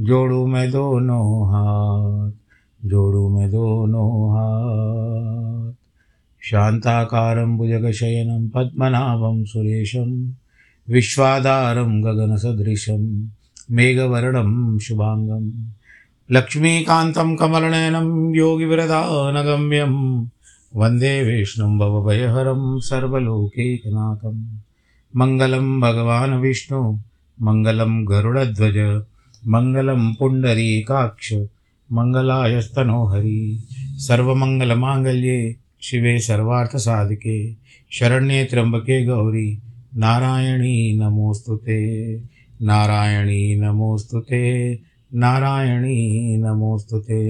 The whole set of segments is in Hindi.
जोड़ू मैं दोनों हाथ, जोड़ू मैं दोनों हाथ। शान्ताकारं भुजगशयनं, पद्मनाभं सुरेशं, विश्वाधारं गगनसदृशं, मेघवर्णं शुभाङ्गं, लक्ष्मीकान्तं कमलनयनं, योगिवरदानगम्यं, वंदे विष्णुं भवभयहरं, सर्वलोकैकनाथं। मङ्गलं भगवान् विष्णु, मङ्गलं गरुडध्वज मङ्गलं पुण्डरीकाक्ष मङ्गलायस्तनो हरि सर्वमङ्गलमाङ्गल्ये शिवे सर्वार्थसाधिके शरण्ये त्र्यम्बके गौरी नारायणी नमोऽस्तु ते नारायणी नमोऽस्तु ते नारायणी नमोऽस्तु ते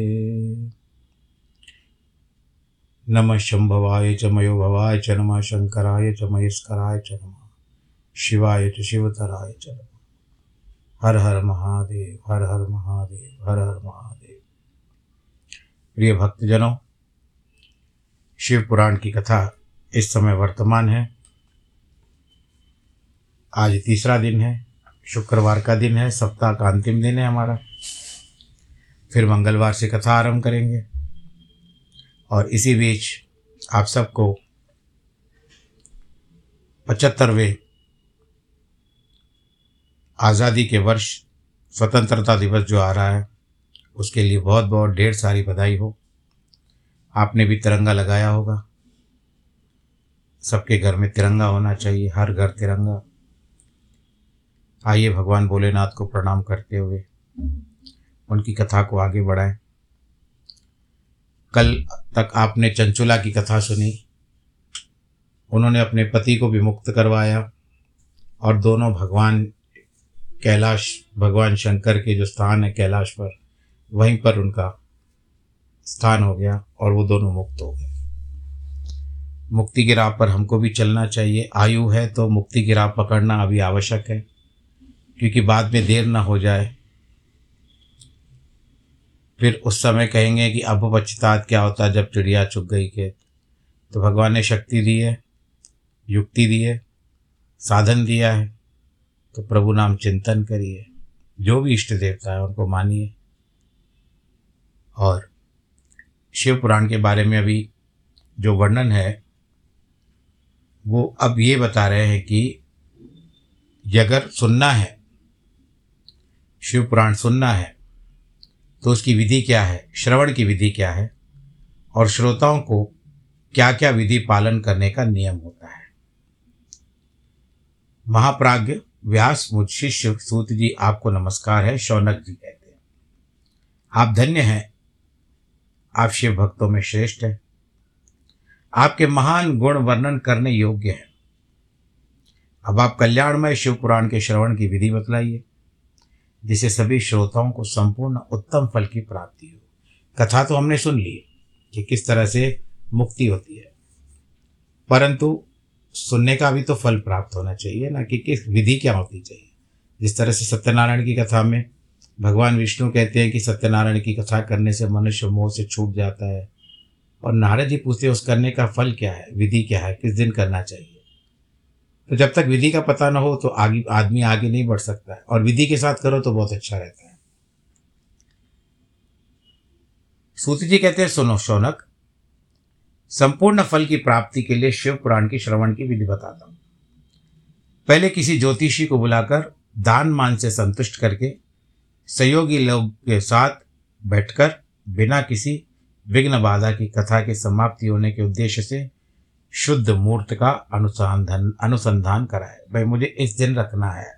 नमः शम्भवाय च मयोभवाय च नमः शङ्कराय च महेश्वराय च नमः शिवाय च शिवतराय च नमः हर हर महादेव, हर हर महादेव, हर हर महादेव। प्रिय भक्तजनों, शिव पुराण की कथा इस समय वर्तमान है। आज तीसरा दिन है, शुक्रवार का दिन है, सप्ताह का अंतिम दिन है हमारा। फिर मंगलवार से कथा आरंभ करेंगे। और इसी बीच आप सबको पचहत्तरवें आज़ादी के वर्ष, स्वतंत्रता दिवस जो आ रहा है, उसके लिए बहुत बहुत ढेर सारी बधाई हो। आपने भी तिरंगा लगाया होगा। सबके घर में तिरंगा होना चाहिए, हर घर तिरंगा। आइए भगवान भोलेनाथ को प्रणाम करते हुए, उनकी कथा को आगे बढ़ाएँ। कल तक आपने चंचुला की कथा सुनी। उन्होंने अपने पति को भी मुक्त करवाया और दोनों भगवान कैलाश, भगवान शंकर के जो स्थान है कैलाश पर, वहीं पर उनका स्थान हो गया और वो दोनों मुक्त हो गए। मुक्ति की राह पर हमको भी चलना चाहिए। आयु है तो मुक्ति की राह पकड़ना अभी आवश्यक है, क्योंकि बाद में देर ना हो जाए। फिर उस समय कहेंगे कि अब पश्चाताप क्या होता जब चिड़िया चुग गई खेत तो भगवान ने शक्ति दी है, युक्ति दी है, साधन दिया है। तो प्रभु नाम चिंतन करिए। जो भी इष्ट देवता है, उनको मानिए। और शिव पुराण के बारे में अभी जो वर्णन है, वो अब ये बता रहे हैं कि अगर सुनना है, शिव पुराण सुनना है तो उसकी विधि क्या है? श्रवण की विधि क्या है? और श्रोताओं को क्या क्या विधि पालन करने का नियम होता है? महाप्राज्ञ व्यास मुझ शिष्य सूत जी आपको नमस्कार है, शौनक जी कहते हैं। आप धन्य हैं, आप शिव भक्तों में श्रेष्ठ हैं। आपके महान गुण वर्णन करने योग्य हैं। अब आप कल्याणमय शिव पुराण के श्रवण की विधि बतलाइए, जिसे सभी श्रोताओं को संपूर्ण उत्तम फल की प्राप्ति हो। कथा तो हमने सुन ली, कि किस तरह से मुक्ति होती है। परंतु सुनने का भी तो फल प्राप्त होना चाहिए ना कि किस विधि क्या होती चाहिए। जिस तरह से सत्यनारायण की कथा में भगवान विष्णु कहते हैं कि सत्यनारायण की कथा करने से मनुष्य मोह से छूट जाता है और नारद जी पूछते हैं, उस करने का फल क्या है? विधि क्या है? किस दिन करना चाहिए? तो जब तक विधि का पता ना हो तो आगे, आदमी आगे नहीं बढ़ सकता है। और विधि के साथ करो तो बहुत अच्छा रहता है। सूत जी कहते हैं, सुनो, शौनक संपूर्ण फल की प्राप्ति के लिए शिव पुराण की श्रवण की विधि बताता हूँ। पहले किसी ज्योतिषी को बुलाकर दान मान से संतुष्ट करके, सहयोगी लोग के साथ बैठकर बिना किसी विघ्न बाधा की कथा के समाप्ति होने के उद्देश्य से शुद्ध मूर्त का अनुसंधान अनुसंधान कराए। भाई, मुझे इस दिन रखना है।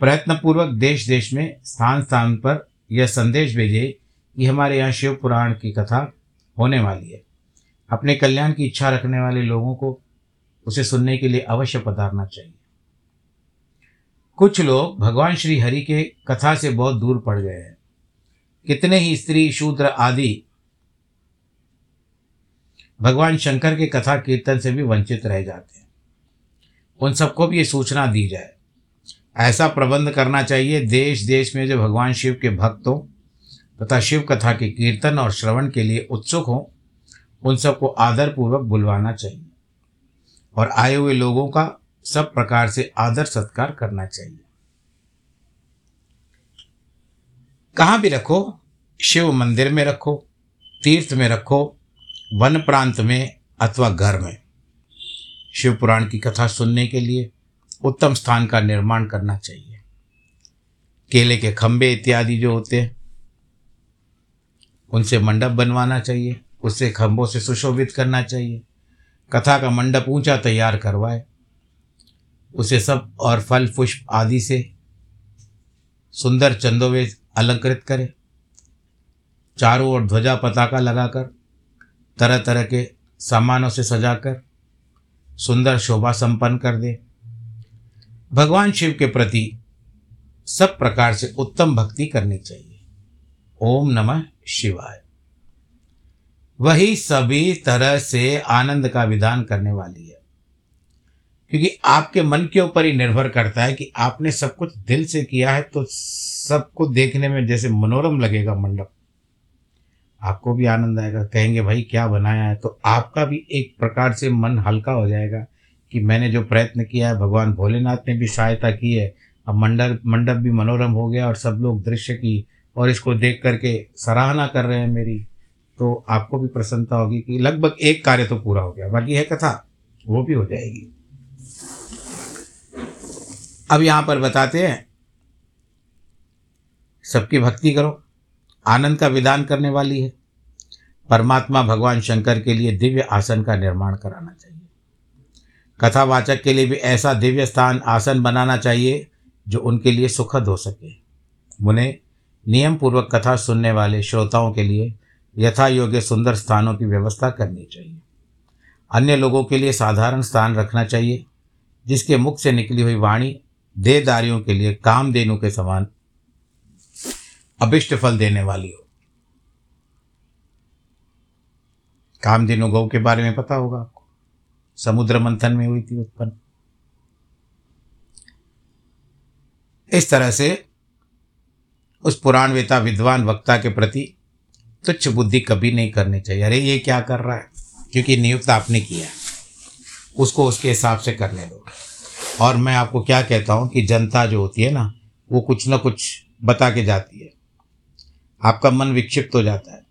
प्रयत्नपूर्वक देश देश में स्थान स्थान पर यह संदेश भेजे कि हमारे यहाँ शिव पुराण की कथा होने वाली है। अपने कल्याण की इच्छा रखने वाले लोगों को उसे सुनने के लिए अवश्य पधारना चाहिए। कुछ लोग भगवान श्री हरि के कथा से बहुत दूर पड़ गए हैं। कितने ही स्त्री, शूद्र आदि भगवान शंकर के कथा कीर्तन से भी वंचित रह जाते हैं। उन सबको भी ये सूचना दी जाए। ऐसा प्रबंध करना चाहिए देश देश में जो भगवान शिव के भक्त तथा शिव कथा के कीर्तन और श्रवण के लिए उत्सुक हों उन सबको आदरपूर्वक बुलवाना चाहिए और आए हुए लोगों का सब प्रकार से आदर सत्कार करना चाहिए। कहाँ भी रखो, शिव मंदिर में रखो, तीर्थ में रखो, वन प्रांत में अथवा घर में। शिव पुराण की कथा सुनने के लिए उत्तम स्थान का निर्माण करना चाहिए। केले के खंबे इत्यादि जो होते हैं, उनसे मंडप बनवाना चाहिए। उससे खंभों से सुशोभित करना चाहिए। कथा का मंडप ऊँचा तैयार करवाए। उसे सब और फल, पुष्प आदि से सुंदर चंदोवे अलंकृत करें। चारों ओर ध्वजा पताका लगाकर तरह तरह के सामानों से सजाकर, सुंदर शोभा संपन्न कर दे। भगवान शिव के प्रति सब प्रकार से उत्तम भक्ति करनी चाहिए। ओम नमः शिवाय। वही सभी तरह से आनंद का विधान करने वाली है। क्योंकि आपके मन के ऊपर ही निर्भर करता है कि आपने सब कुछ दिल से किया है तो सबको देखने में जैसे मनोरम लगेगा मंडप। आपको भी आनंद आएगा, कहेंगे, भाई, क्या बनाया है? तो आपका भी एक प्रकार से मन हल्का हो जाएगा कि मैंने जो प्रयत्न किया है, भगवान भोलेनाथ ने भी सहायता की है। अब मंडप मंडप भी मनोरम हो गया और सब लोग दृश्य की और इसको देख करके सराहना कर रहे हैं मेरी। तो आपको भी प्रसन्नता होगी कि लगभग एक कार्य तो पूरा हो गया, बाकी है कथा, वो भी हो जाएगी। अब यहाँ पर बताते हैं, सबकी भक्ति करो, आनंद का विधान करने वाली है। परमात्मा भगवान शंकर के लिए दिव्य आसन का निर्माण कराना चाहिए। कथावाचक के लिए भी ऐसा दिव्य स्थान, आसन बनाना चाहिए, जो उनके लिए सुखद हो सके। उन्हें नियम पूर्वक कथा सुनने वाले श्रोताओं के लिए यथा योग्य सुंदर स्थानों की व्यवस्था करनी चाहिए। अन्य लोगों के लिए साधारण स्थान रखना चाहिए, जिसके मुख से निकली हुई वाणी देहदारियों के लिए काम देनु के समान अभिष्ट फल देने वाली हो। कामधेनु गौ के बारे में पता होगा आपको। समुद्र मंथन में हुई थी उत्पन्न। इस तरह से उस पुराण वेता विद्वान वक्ता के प्रति तुच्छ बुद्धि कभी नहीं करनी चाहिए। अरे, ये क्या कर रहा है? क्योंकि नियुक्त आपने किया उसको उसके हिसाब से करने दो। और मैं आपको क्या कहता हूँ कि जनता जो होती है ना, वो कुछ ना कुछ बता के जाती है। आपका मन विक्षिप्त हो जाता है।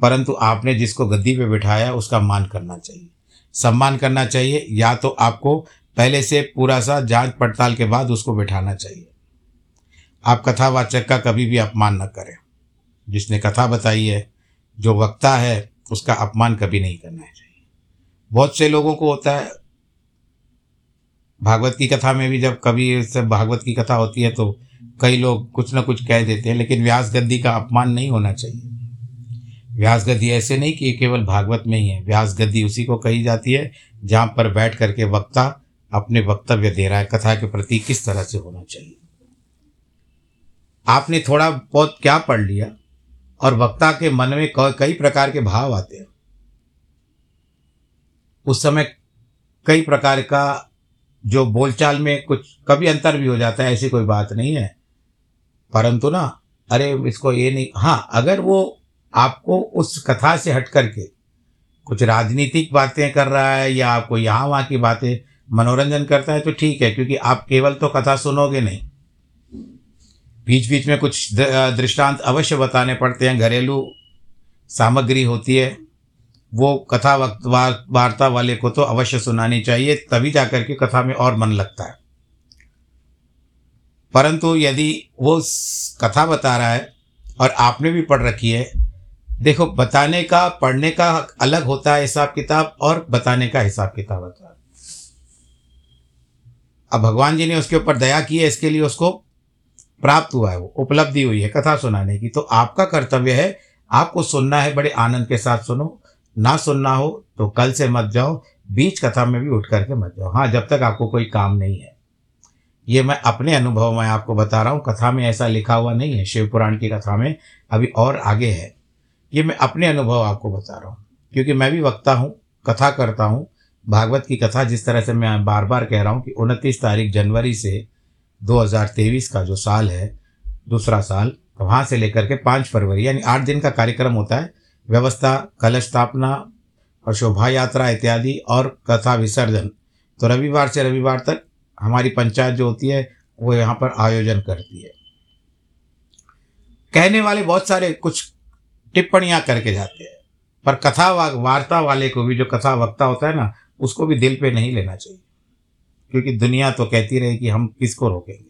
परंतु आपने जिसको गद्दी पे बिठाया, उसका मान करना चाहिए। सम्मान करना चाहिए, या तो आपको पहले से पूरा सा जाँच पड़ताल के बाद उसको बिठाना चाहिए। आप कथावाचक का कभी भी अपमान न करें। जिसने कथा बताई है, जो वक्ता है, उसका अपमान कभी नहीं करना चाहिए बहुत से लोगों को होता है, भागवत की कथा में भी जब कभी भागवत की कथा होती है तो कई लोग कुछ ना कुछ कह देते हैं, लेकिन व्यास गद्दी का अपमान नहीं होना चाहिए। व्यास गद्दी ऐसे नहीं कि केवल भागवत में ही है व्यास गद्दी उसी को कही जाती है, जहाँ पर बैठ करके वक्ता अपने वक्तव्य दे रहा है, कथा के प्रति किस तरह से होना चाहिए। आपने थोड़ा बहुत क्या पढ़ लिया? और वक्ता के मन में कई प्रकार के भाव आते हैं। उस समय कई प्रकार का जो बोलचाल में कुछ कभी अंतर भी हो जाता है, ऐसी कोई बात नहीं है। परंतु ना, अरे इसको ये नहीं हाँ अगर वो आपको उस कथा से हट करके कुछ राजनीतिक बातें कर रहा है या आपको यहाँ वहाँ की बातें मनोरंजन करता है तो ठीक है, क्योंकि आप केवल तो कथा सुनोगे नहीं। बीच बीच में कुछ दृष्टांत अवश्य बताने पड़ते हैं। घरेलू सामग्री होती है। वो कथा वक्त वार्ता वाले को तो अवश्य सुनानी चाहिए, तभी जाकर के कथा में और मन लगता है। परंतु यदि वो कथा बता रहा है और आपने भी पढ़ रखी है, देखो, बताने का, पढ़ने का अलग होता है हिसाब किताब और बताने का हिसाब किताब होता है। अब भगवान जी ने उसके ऊपर दया की है, इसके लिए उसको प्राप्त हुआ है वो उपलब्धि हुई है कथा सुनाने की। तो आपका कर्तव्य है, आपको सुनना है, बड़े आनंद के साथ सुनो। ना सुनना हो तो कल से मत जाओ, बीच कथा में भी उठ करके मत जाओ। हाँ जब तक आपको कोई काम नहीं है। ये मैं अपने अनुभव में आपको बता रहा हूँ, कथा में ऐसा लिखा हुआ नहीं है, शिव पुराण की कथा में अभी और आगे है। ये मैं अपने अनुभव आपको बता रहा हूँ, क्योंकि मैं भी वक्ता हूँ, कथा करता हूँ। भागवत की कथा जिस तरह से मैं बार बार कह रहा हूँ कि उनतीस तारीख जनवरी से 2023 का जो साल है, दूसरा साल वहाँ से लेकर के पाँच फरवरी, यानी आठ दिन का कार्यक्रम होता है। व्यवस्था, कलश स्थापना और शोभा यात्रा इत्यादि और कथा विसर्जन। तो रविवार से रविवार तक हमारी पंचायत जो होती है, वो यहाँ पर आयोजन करती है। कहने वाले बहुत सारे कुछ टिप्पणियाँ करके जाते हैं, पर कथा वार्ता वाले को भी, जो कथा वक्ता होता है ना, उसको भी दिल पे नहीं लेना चाहिए। क्योंकि दुनिया तो कहती रहे कि हम किसको रोकेंगे?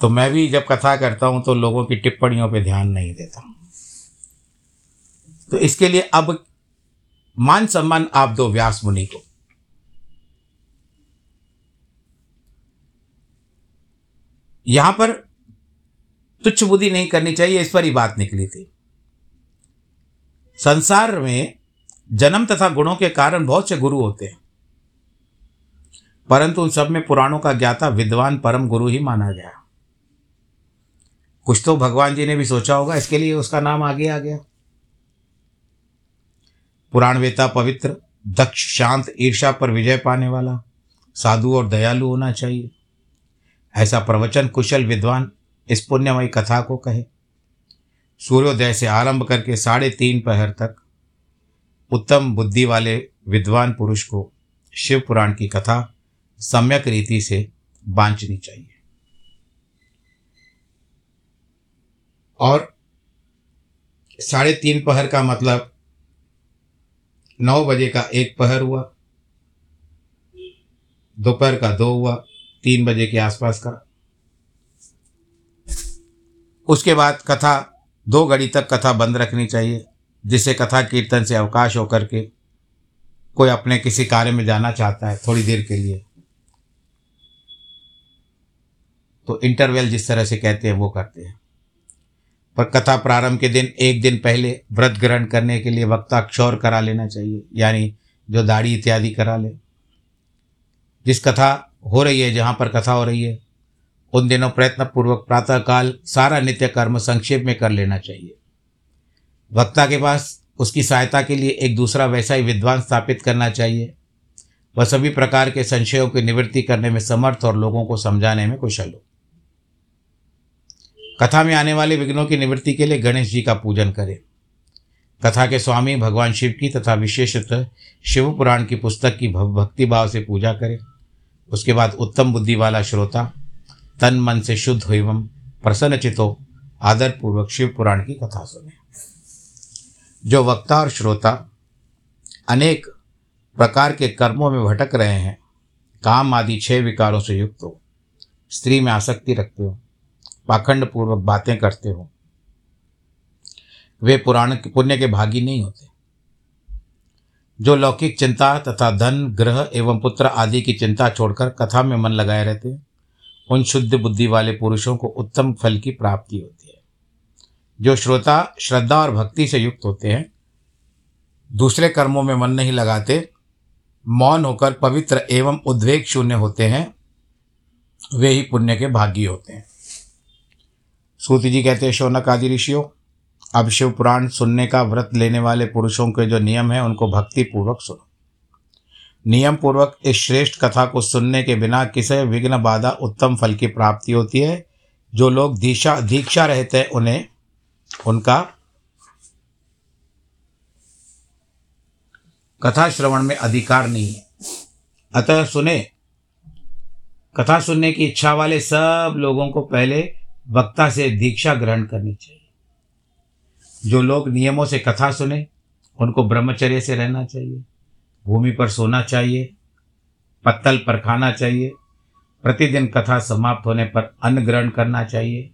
तो मैं भी जब कथा करता हूँ तो लोगों की टिप्पणियों पे ध्यान नहीं देता। तो इसके लिए अब मान सम्मान आप दो व्यास मुनि को। यहाँ पर तुच्छ बुद्धि नहीं करनी चाहिए, इस पर ही बात निकली थी। संसार में जन्म तथा गुणों के कारण बहुत से गुरु होते हैं। परंतु उन सब में पुराणों का ज्ञाता विद्वान परम गुरु ही माना गया। कुछ तो भगवान जी ने भी सोचा होगा, इसके लिए उसका नाम आगे आ गया। पुराण वेता पवित्र, दक्ष, शांत ईर्षा पर विजय पाने वाला, साधु और दयालु होना चाहिए। ऐसा प्रवचन कुशल विद्वान इस पुण्यमयी कथा को कहे। सूर्योदय से आरंभ करके साढ़े तीन पहर तक उत्तम बुद्धि वाले विद्वान पुरुष को शिव पुराण की कथा सम्यक रीति से बांचनी चाहिए। और साढ़े तीन पहर का मतलब नौ बजे का एक पहर हुआ, दोपहर का दो हुआ, तीन बजे के आसपास का। उसके बाद कथा, दो घड़ी तक कथा बंद रखनी चाहिए, जिससे कथा कीर्तन से अवकाश होकर के कोई अपने किसी कार्य में जाना चाहता है थोड़ी देर के लिए। तो इंटरवेल जिस तरह से कहते हैं, वो करते हैं। पर कथा प्रारंभ के दिन, एक दिन पहले व्रत ग्रहण करने के लिए वक्ता क्षौर करा लेना चाहिए, यानी जो दाढ़ी इत्यादि करा ले। जिस कथा हो रही है, जहाँ पर कथा हो रही है, उन दिनों प्रयत्न पूर्वक प्रातःकाल सारा नित्य कर्म संक्षेप में कर लेना चाहिए। वक्ता के पास उसकी सहायता के लिए एक दूसरा वैसा ही विद्वान स्थापित करना चाहिए। वह सभी प्रकार के संशयों की निवृत्ति करने में समर्थ और लोगों को समझाने में कुशल हो। कथा में आने वाले विघ्नों की निवृत्ति के लिए गणेश जी का पूजन करें। कथा के स्वामी भगवान शिव की तथा विशेषतः शिव पुराण की पुस्तक की भक्ति भाव से पूजा करें। उसके बाद उत्तम बुद्धि वाला श्रोता, तन मन से शुद्ध एवं प्रसन्न चितो आदरपूर्वक शिव पुराण की कथा सुने। जो वक्ता और श्रोता अनेक प्रकार के कर्मों में भटक रहे हैं, काम आदि छह विकारों से युक्त हो, स्त्री में आसक्ति रखते हो पाखंड पूर्वक बातें करते हो। वे पुराण पुण्य के भागी नहीं होते। जो लौकिक चिंता तथा धन, ग्रह एवं पुत्र आदि की चिंता छोड़कर कथा में मन लगाए रहते हैं, उन शुद्ध बुद्धि वाले पुरुषों को उत्तम फल की प्राप्ति होती है। जो श्रोता श्रद्धा और भक्ति से युक्त होते हैं, दूसरे कर्मों में मन नहीं लगाते, मौन होकर पवित्र एवं उद्वेग शून्य होते हैं, वे ही पुण्य के भागी होते हैं। सूत जी कहते हैं, शौनक आदि ऋषियों, अब शिव पुराण सुनने का व्रत लेने वाले पुरुषों के जो नियम है, उनको भक्ति पूर्वक सुनो। नियम पूर्वक इस श्रेष्ठ कथा को सुनने के बिना किसे विघ्न बाधा उत्तम फल की प्राप्ति होती है? जो लोग दीक्षा दीक्षा रहते हैं, उन्हें, उनका कथा श्रवण में अधिकार नहीं है। अतः सुने, कथा सुनने की इच्छा वाले सब लोगों को पहले वक्ता से दीक्षा ग्रहण करनी चाहिए। जो लोग नियमों से कथा सुने, उनको ब्रह्मचर्य से रहना चाहिए। भूमि पर सोना चाहिए, पत्तल पर खाना चाहिए, प्रतिदिन कथा समाप्त होने पर अन्न ग्रहण करना चाहिए,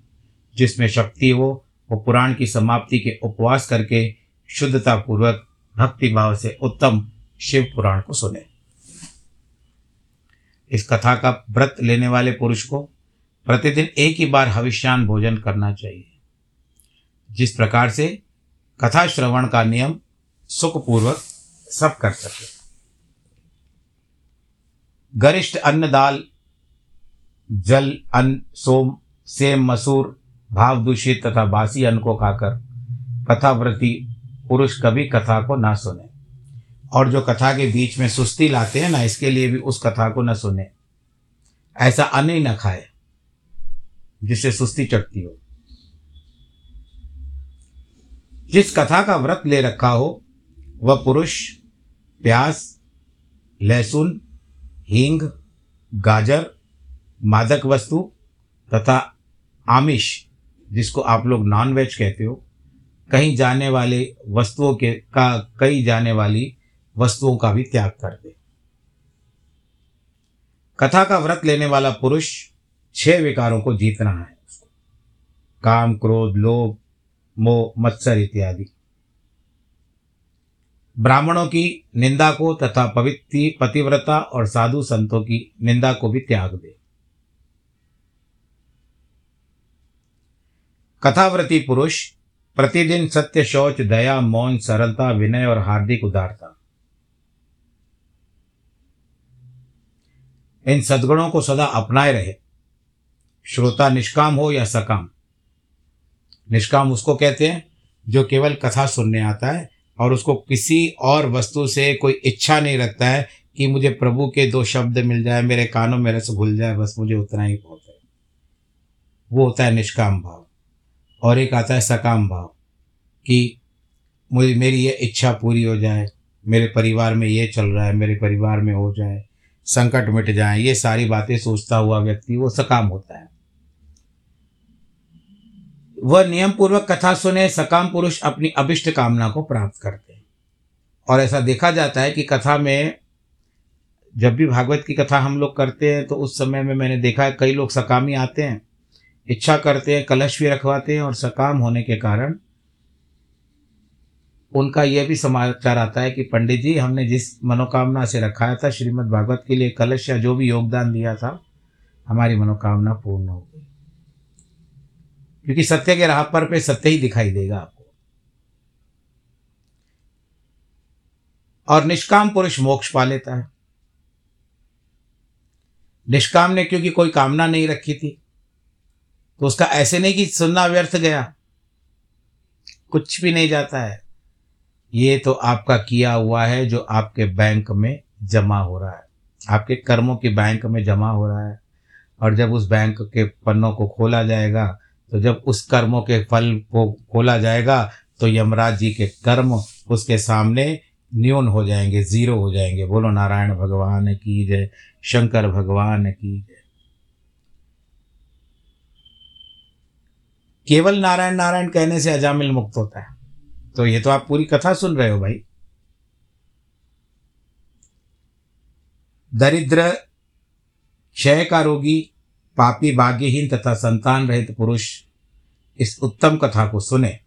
जिसमें शक्ति हो, वो पुराण की समाप्ति के उपवास करके शुद्धता पूर्वक भक्ति भाव से उत्तम शिव पुराण को सुने। इस कथा का व्रत लेने वाले पुरुष को प्रतिदिन एक ही बार हविष्यान भोजन करना चाहिए। जिस प्रकार से कथा श्रवण का नियम सुखपूर्वक सब कर सके। गरिष्ठ अन्न दाल, जल, अन्न, सोम, सेम, मसूर, भाव दूषित तथा बासी अन्न को खाकर कथाव्रती पुरुष कभी कथा को ना सुने। और जो कथा के बीच में सुस्ती लाते हैं ना, इसके लिए भी उस कथा को न सुने। ऐसा अन्न ही न खाए। जिससे सुस्ती चढ़ती हो। जिस कथा का व्रत ले रखा हो, वह पुरुष प्याज लहसुन, हींग, गाजर, मादक वस्तु तथा आमिष, जिसको आप लोग नॉन वेज कहते हो, कहीं जाने वाले वस्तुओं के का, कई जाने वाली वस्तुओं का भी त्याग कर दे। कथा का व्रत लेने वाला पुरुष छह विकारों को जीतना है काम, क्रोध, लोभ, मोह, मत्सर इत्यादि। ब्राह्मणों की निंदा को तथा पवित्र पतिव्रता और साधु संतों की निंदा को भी त्याग दे। कथाव्रती पुरुष, प्रतिदिन सत्य, शौच, दया, मौन, सरलता, विनय और हार्दिक उदारता। इन सद्गुणों को सदा अपनाए रहे। श्रोता निष्काम हो या सकाम? निष्काम उसको कहते हैं जो केवल कथा सुनने आता है और उसको किसी और वस्तु से कोई इच्छा नहीं रखता है कि मुझे प्रभु के दो शब्द मिल जाए, मेरे कानों में रस घुल जाए, बस मुझे उतना ही बहुत है। वो होता है निष्काम भाव। और एक आता है सकाम भाव कि मुझे, मेरी ये इच्छा पूरी हो जाए, मेरे परिवार में ये चल रहा है, मेरे परिवार में हो जाए, संकट मिट जाए, ये सारी बातें सोचता हुआ व्यक्ति वो सकाम होता है। वह नियम पूर्वक कथा सुने, सकाम पुरुष अपनी अभिष्ट कामना को प्राप्त करते हैं। और ऐसा देखा जाता है कि कथा में, जब भी भागवत की कथा हम लोग करते हैं तो उस समय में मैंने देखा है कई लोग सकामी आते हैं, इच्छा करते हैं, कलश भी रखवाते हैं, और सकाम होने के कारण उनका यह भी समाचार आता है कि पंडित जी, हमने जिस मनोकामना से रखाया था श्रीमद् भागवत के लिए कलश या जो भी योगदान दिया था, हमारी मनोकामना पूर्ण हो गई। क्योंकि सत्य के राह पर पे सत्य ही दिखाई देगा आपको। और निष्काम पुरुष मोक्ष पा लेता है। निष्काम ने क्योंकि कोई कामना नहीं रखी थी तो उसका ऐसे नहीं कि सुनना व्यर्थ गया। कुछ भी नहीं जाता है। ये तो आपका किया हुआ है जो आपके बैंक में जमा हो रहा है। आपके कर्मों के बैंक में जमा हो रहा है। और जब उस बैंक के पन्नों को खोला जाएगा तो जब उस कर्मों के फल को खोला जाएगा तो यमराज जी के कर्म उसके सामने न्यून हो जाएँगे, ज़ीरो हो जाएँगे। बोलो, नारायण भगवान की जय, शंकर भगवान की जय। केवल नारायण नारायण कहने से अजामिल मुक्त होता है। तो ये तो आप पूरी कथा सुन रहे हो भाई। दरिद्र, क्षय का रोगी पापी, भाग्यहीन तथा संतान रहित पुरुष इस उत्तम कथा को सुने।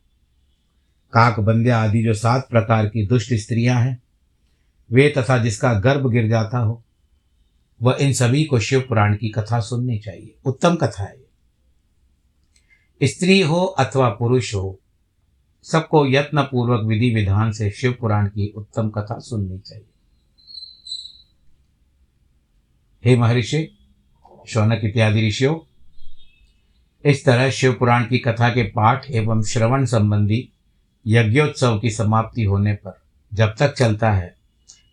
काक बंद्या आदि जो सात प्रकार की दुष्ट स्त्रियाँ हैं, वे तथा जिसका गर्भ गिर जाता हो, वह इन सभी को शिव पुराण की कथा सुननी चाहिए। उत्तम कथा है स्त्री हो अथवा पुरुष हो, सबको यत्न पूर्वक विधि विधान से शिव पुराण की उत्तम कथा सुननी चाहिए। हे महर्षि शौनक इत्यादि ऋषियों, इस तरह शिव पुराण की कथा के पाठ एवं श्रवण संबंधी यज्ञोत्सव की समाप्ति होने पर जब तक चलता है,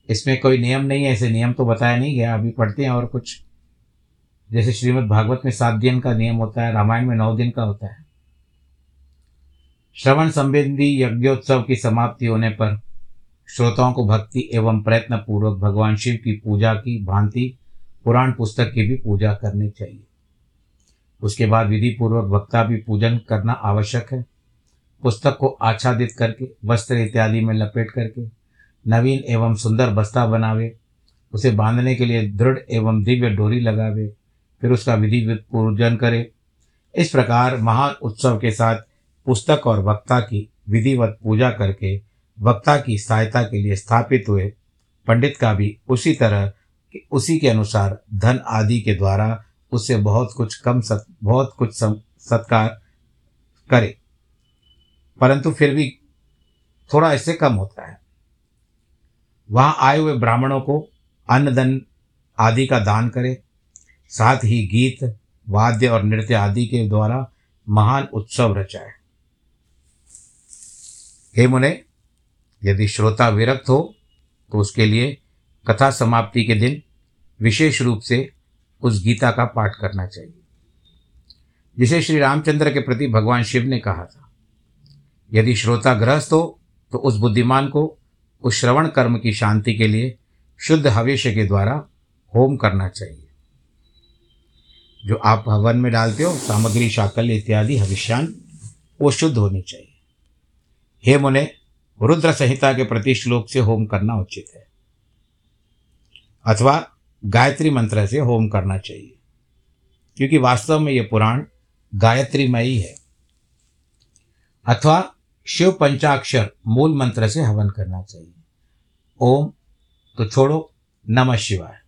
इसमें कोई नियम नहीं है, ऐसे नियम तो बताया नहीं गया, अभी पढ़ते हैं और कुछ। जैसे श्रीमद् भागवत में सात दिन का नियम होता है, रामायण में नौ दिन का होता है। श्रवण संबंधी यज्ञोत्सव की समाप्ति होने पर श्रोताओं को भक्ति एवं प्रयत्न पूर्वक भगवान शिव की पूजा की, भांति पुराण पुस्तक की भी पूजा करनी चाहिए। उसके बाद विधि पूर्वक भक्ता भी पूजन करना आवश्यक है। पुस्तक को आच्छादित करके, वस्त्र इत्यादि में लपेट करके, नवीन एवं सुंदर बस्ता बनावे, उसे बांधने के लिए दृढ़ एवं दिव्य डोरी लगावे, फिर उसका विधि पूजन करे। इस प्रकार महान उत्सव के साथ पुस्तक और वक्ता की विधिवत पूजा करके वक्ता की सहायता के लिए स्थापित हुए पंडित का भी उसी तरह उसी के अनुसार धन आदि के द्वारा उससे बहुत कुछ कम सत, बहुत कुछ सत्कार करे। परंतु फिर भी थोड़ा इससे कम होता है। वहाँ आए हुए ब्राह्मणों को अन्न धन आदि का दान करे, साथ ही गीत, वाद्य और नृत्य आदि के द्वारा महान उत्सव रचाए। हे मुने, यदि श्रोता विरक्त हो तो उसके लिए कथा समाप्ति के दिन विशेष रूप से उस गीता का पाठ करना चाहिए। जिसे श्री रामचंद्र के प्रति भगवान शिव ने कहा था, यदि श्रोता गृहस्थ हो तो उस बुद्धिमान को उस श्रवण कर्म की शांति के लिए शुद्ध हवेश के द्वारा होम करना चाहिए। जो आप हवन में डालते हो, सामग्री शाकल इत्यादि, हविष्यान, वो शुद्ध होनी चाहिए। हे मुने, रुद्र संहिता के प्रति श्लोक से होम करना उचित है। अथवा गायत्री मंत्र से होम करना चाहिए। क्योंकि वास्तव में ये पुराण गायत्रीमयी है। अथवा शिव पंचाक्षर मूल मंत्र से हवन करना चाहिए। ओम तो छोड़ो, नमः शिवाय।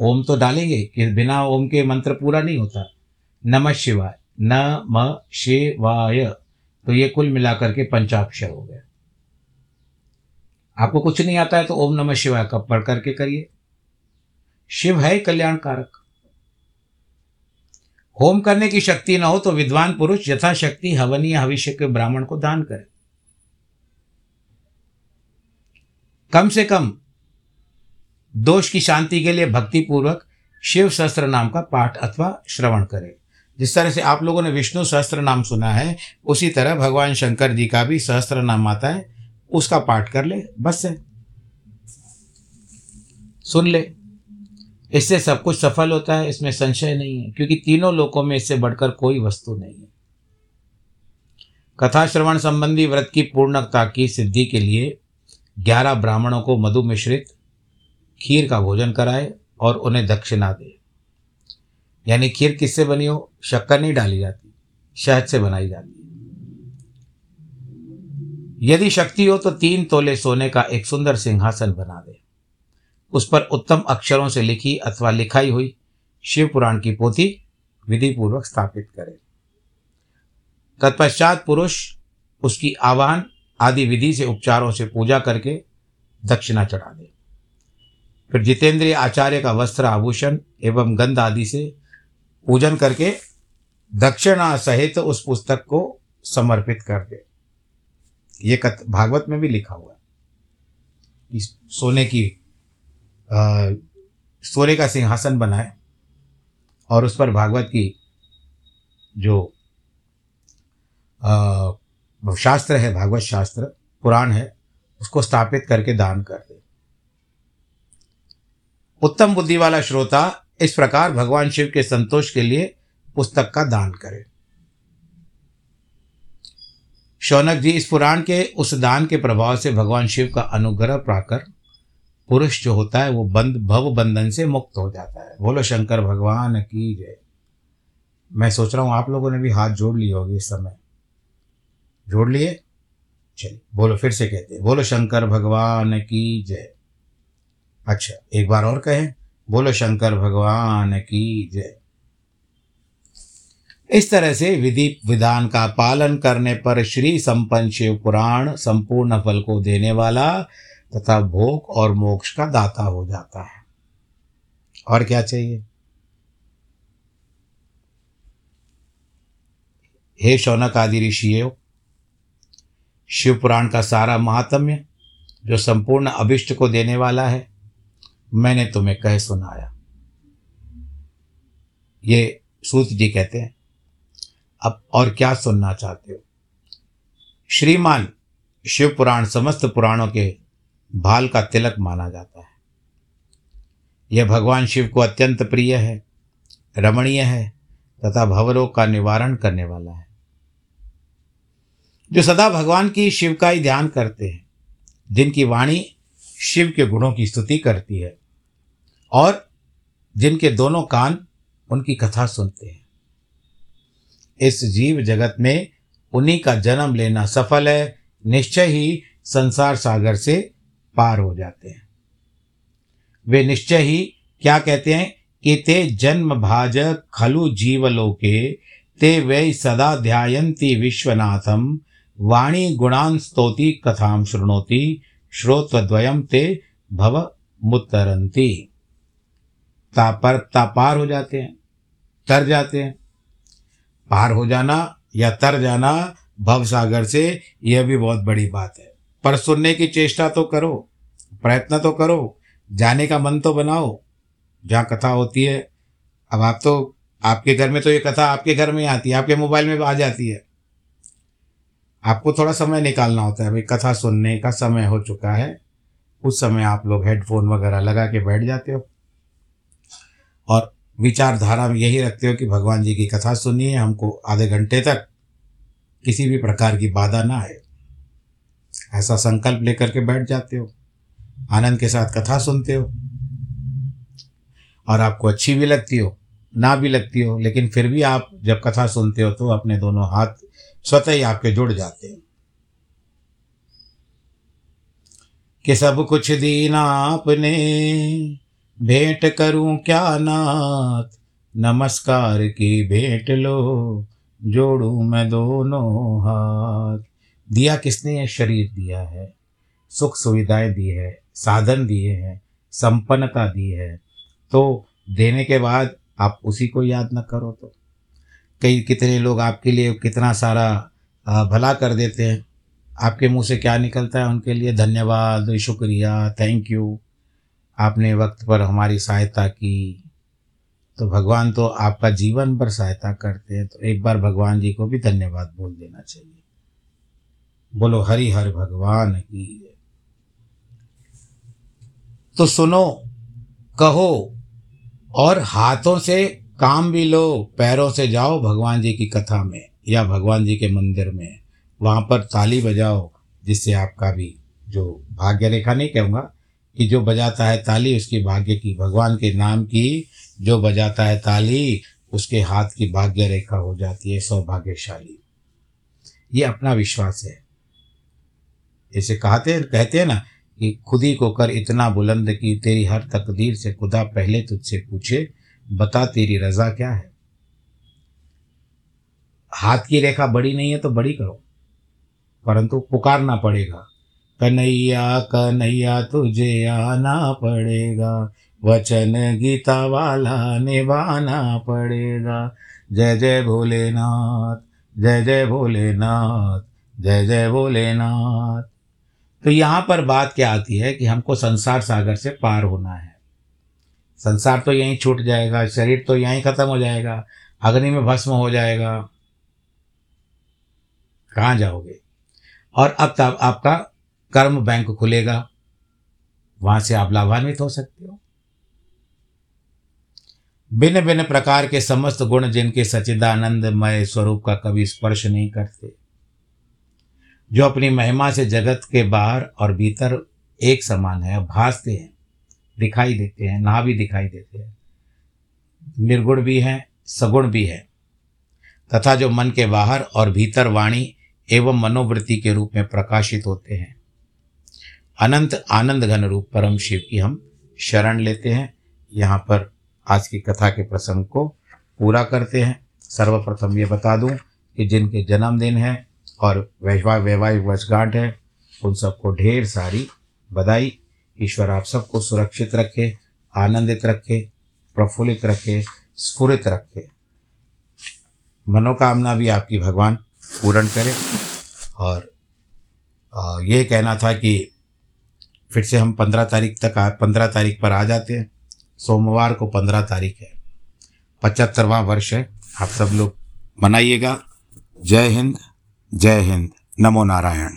ओम तो डालेंगे कि बिना ओम के मंत्र पूरा नहीं होता। नमः शिवाय न म शिवाय। तो ये कुल मिलाकर के पंचाक्षर हो गया। आपको कुछ नहीं आता है तो ओम नमः शिवाय कब पढ़ करके करिए। शिव है कल्याणकारक। होम करने की शक्ति न हो तो विद्वान पुरुष यथाशक्ति हवनीय भविष्य के ब्राह्मण को दान करे। कम से कम दोष की शांति के लिए भक्ति पूर्वक शिव सहस्त्र नाम का पाठ अथवा श्रवण करे। जिस तरह से आप लोगों ने विष्णु सहस्त्र नाम सुना है, उसी तरह भगवान शंकर जी का भी सहस्त्र नाम आता है, उसका पाठ कर ले, बस है सुन ले। इससे सब कुछ सफल होता है, इसमें संशय नहीं है, क्योंकि तीनों लोकों में इससे बढ़कर कोई वस्तु नहीं है। कथा श्रवण संबंधी व्रत की पूर्णता की सिद्धि के लिए ग्यारह ब्राह्मणों को मधु मिश्रित खीर का भोजन कराए और उन्हें दक्षिणा दे। यानी खीर किससे बनी हो? शक्कर नहीं डाली जाती, शहद से बनाई जाती यदि शक्ति हो तो तीन तोले सोने का एक सुंदर सिंहासन बना दे। उस पर उत्तम अक्षरों से लिखी अथवा लिखाई हुई शिव पुराण की पोथी विधि पूर्वक स्थापित करे। तत्पश्चात पुरुष उसकी आवाहन आदि विधि से उपचारों से पूजा करके दक्षिणा चढ़ा दे। फिर जितेंद्रिय आचार्य का वस्त्र आभूषण एवं गंध आदि से पूजन करके दक्षिणा सहित उस पुस्तक को समर्पित कर दे। ये कथ भागवत में भी लिखा हुआ है। सोने की सोने का सिंहासन बनाए और उस पर भागवत की जो आ, शास्त्र है भागवत शास्त्र पुराण है उसको स्थापित करके दान कर दे। उत्तम बुद्धि वाला श्रोता इस प्रकार भगवान शिव के संतोष के लिए पुस्तक का दान करे। शौनक जी इस पुराण के उस दान के प्रभाव से भगवान शिव का अनुग्रह पाकर पुरुष जो होता है वो बंद, भव बंधन से मुक्त हो जाता है। बोलो, शंकर भगवान की जय। मैं सोच रहा हूँ आप लोगों ने भी हाथ जोड़ लिए होगी इस समय। जोड़ लिए? चलिए, बोलो, फिर से कहते हैं। बोलो, शंकर भगवान की जय। अच्छा एक बार और कहें। बोलो, शंकर भगवान की जय। इस तरह से विधि, विधान का पालन करने पर श्री संपन्न शिव पुराण संपूर्ण फल को देने वाला तथा भोग और मोक्ष का दाता हो जाता है। और क्या चाहिए? हे शौनक आदि ऋषियों, शिव पुराण का सारा महात्म्य जो संपूर्ण अभिष्ट को देने वाला है, मैंने तुम्हें कह सुनाया। ये सूत जी कहते हैं, अब और क्या सुनना चाहते हो? श्रीमान, शिव पुराण समस्त पुराणों के भाल का तिलक माना जाता है। यह भगवान शिव को अत्यंत प्रिय है, रमणीय है, तथा भवरोग का निवारण करने वाला है। जो सदा भगवान की शिव का ही ध्यान करते हैं, जिनकी वाणी शिव के गुणों की स्तुति करती है, और जिनके दोनों कान उनकी कथा सुनते हैं। इस जीव जगत में उन्हीं का जन्म लेना सफल है, निश्चय ही संसार सागर से पार हो जाते हैं। वे निश्चय ही क्या कहते हैं कि ते जन्म भाज खलु जीवलोके, ते वे सदा ध्यायन्ति विश्वनाथम वाणी गुणान स्तोति कथाम शृणोति श्रोतद्वयम ते भव मुत्तरंती ता पर ता पार हो जाते हैं, तर जाते हैं। पार हो जाना या तर जाना भव सागर से यह भी बहुत बड़ी बात है। पर सुनने की चेष्टा तो करो, प्रयत्न तो करो, जाने का मन तो बनाओ। जहाँ कथा होती है, अब आप तो आपके घर में तो ये कथा आपके घर में आती है, आपके मोबाइल में आ जाती है। आपको थोड़ा समय निकालना होता है, भाई, कथा सुनने का समय हो चुका है। उस समय आप लोग हेडफोन वगैरह लगा के बैठ जाते हो। और विचारधारा में यही रखते हो कि भगवान जी की कथा सुनिए, हमको आधे घंटे तक किसी भी प्रकार की बाधा ना आए। ऐसा संकल्प लेकर के बैठ जाते हो। आनंद के साथ कथा सुनते हो। और आपको अच्छी भी लगती हो, ना भी लगती हो, लेकिन फिर भी आप जब कथा सुनते हो तो अपने दोनों हाथ स्वतः ही आपके जुड़ जाते हैं। कि सब कुछ दीना आपने, भेंट करूँ क्या नाथ? नमस्कार की भेंट लो, जोड़ू मैं दोनों हाथ। दिया किसने ये शरीर दिया है। सुख सुविधाएँ दी है, साधन दिए हैं, संपन्नता दी है। तो देने के बाद आप उसी को याद न करो तो। कई कितने लोग आपके लिए कितना सारा भला कर देते हैं। आपके मुँह से क्या निकलता है उनके लिए? धन्यवाद, शुक्रिया थैंक यू आपने वक्त पर हमारी सहायता की। तो भगवान तो आपका जीवन भर सहायता करते हैं। तो एक बार भगवान जी को भी धन्यवाद बोल देना चाहिए। बोलो, हरि हर भगवान की तो सुनो, कहो, और हाथों से काम भी लो, पैरों से जाओ भगवान जी की कथा में, या भगवान जी के मंदिर में। वहाँ पर ताली बजाओ, जिससे आपका भी जो भाग्य रेखा, नहीं कहूँगा, कि जो बजाता है ताली, उसकी भाग्य की, भगवान के नाम की जो बजाता है ताली, उसके हाथ की भाग्य रेखा हो जाती है, सौभाग्यशाली। ये अपना विश्वास है। जैसे कहते कहते हैं ना कि खुद ही को कर इतना बुलंद कि तेरी हर तकदीर से खुदा पहले तुझसे पूछे, बता तेरी रजा क्या है? हाथ की रेखा बड़ी नहीं है तो बड़ी करो, परंतु पुकारना पड़ेगा। कन्हैया कन्हैया, तुझे आना पड़ेगा, वचन गीता वाला निभाना पड़ेगा। जय जय भोलेनाथ, जय जय भोलेनाथ, जय जय भोलेनाथ। तो यहाँ पर बात क्या आती है कि हमको संसार सागर से पार होना है। संसार तो यहीं छूट जाएगा, शरीर तो यहीं खत्म हो जाएगा, अग्नि में भस्म हो जाएगा। कहाँ जाओगे? और अब तब आपका कर्म बैंक खुलेगा, वहाँ से आप लाभान्वित हो सकते हो। भिन्न भिन्न प्रकार के समस्त गुण जिनके सचिदानंदमय स्वरूप का कभी स्पर्श नहीं करते। जो अपनी महिमा से जगत के बाहर और भीतर एक समान है, भासते हैं, दिखाई देते हैं ना भी दिखाई देते हैं। निर्गुण भी हैं, सगुण भी है। तथा जो मन के बाहर और भीतर वाणी एवं मनोवृत्ति के रूप में प्रकाशित होते हैं। अनंत आनंद घन रूप परम शिव की हम शरण लेते हैं। यहाँ पर आज की कथा के प्रसंग को पूरा करते हैं। सर्वप्रथम ये बता दूँ कि जिनके जन्मदिन है और वैवाह वैवाहिक वर्षगांठ है। उन सबको ढेर सारी बधाई। ईश्वर आप सबको सुरक्षित रखे, आनंदित रखे, प्रफुल्लित रखे, स्फुरित रखे। मनोकामना भी आपकी भगवान पूर्ण करे। और ये कहना था कि फिर से हम पंद्रह तारीख तक पंद्रह तारीख पर आ जाते हैं। सोमवार को पंद्रह तारीख है। पचहत्तरवा वर्ष है। आप सब लोग मनाइएगा। जय हिंद। जय हिंद। नमो नारायण।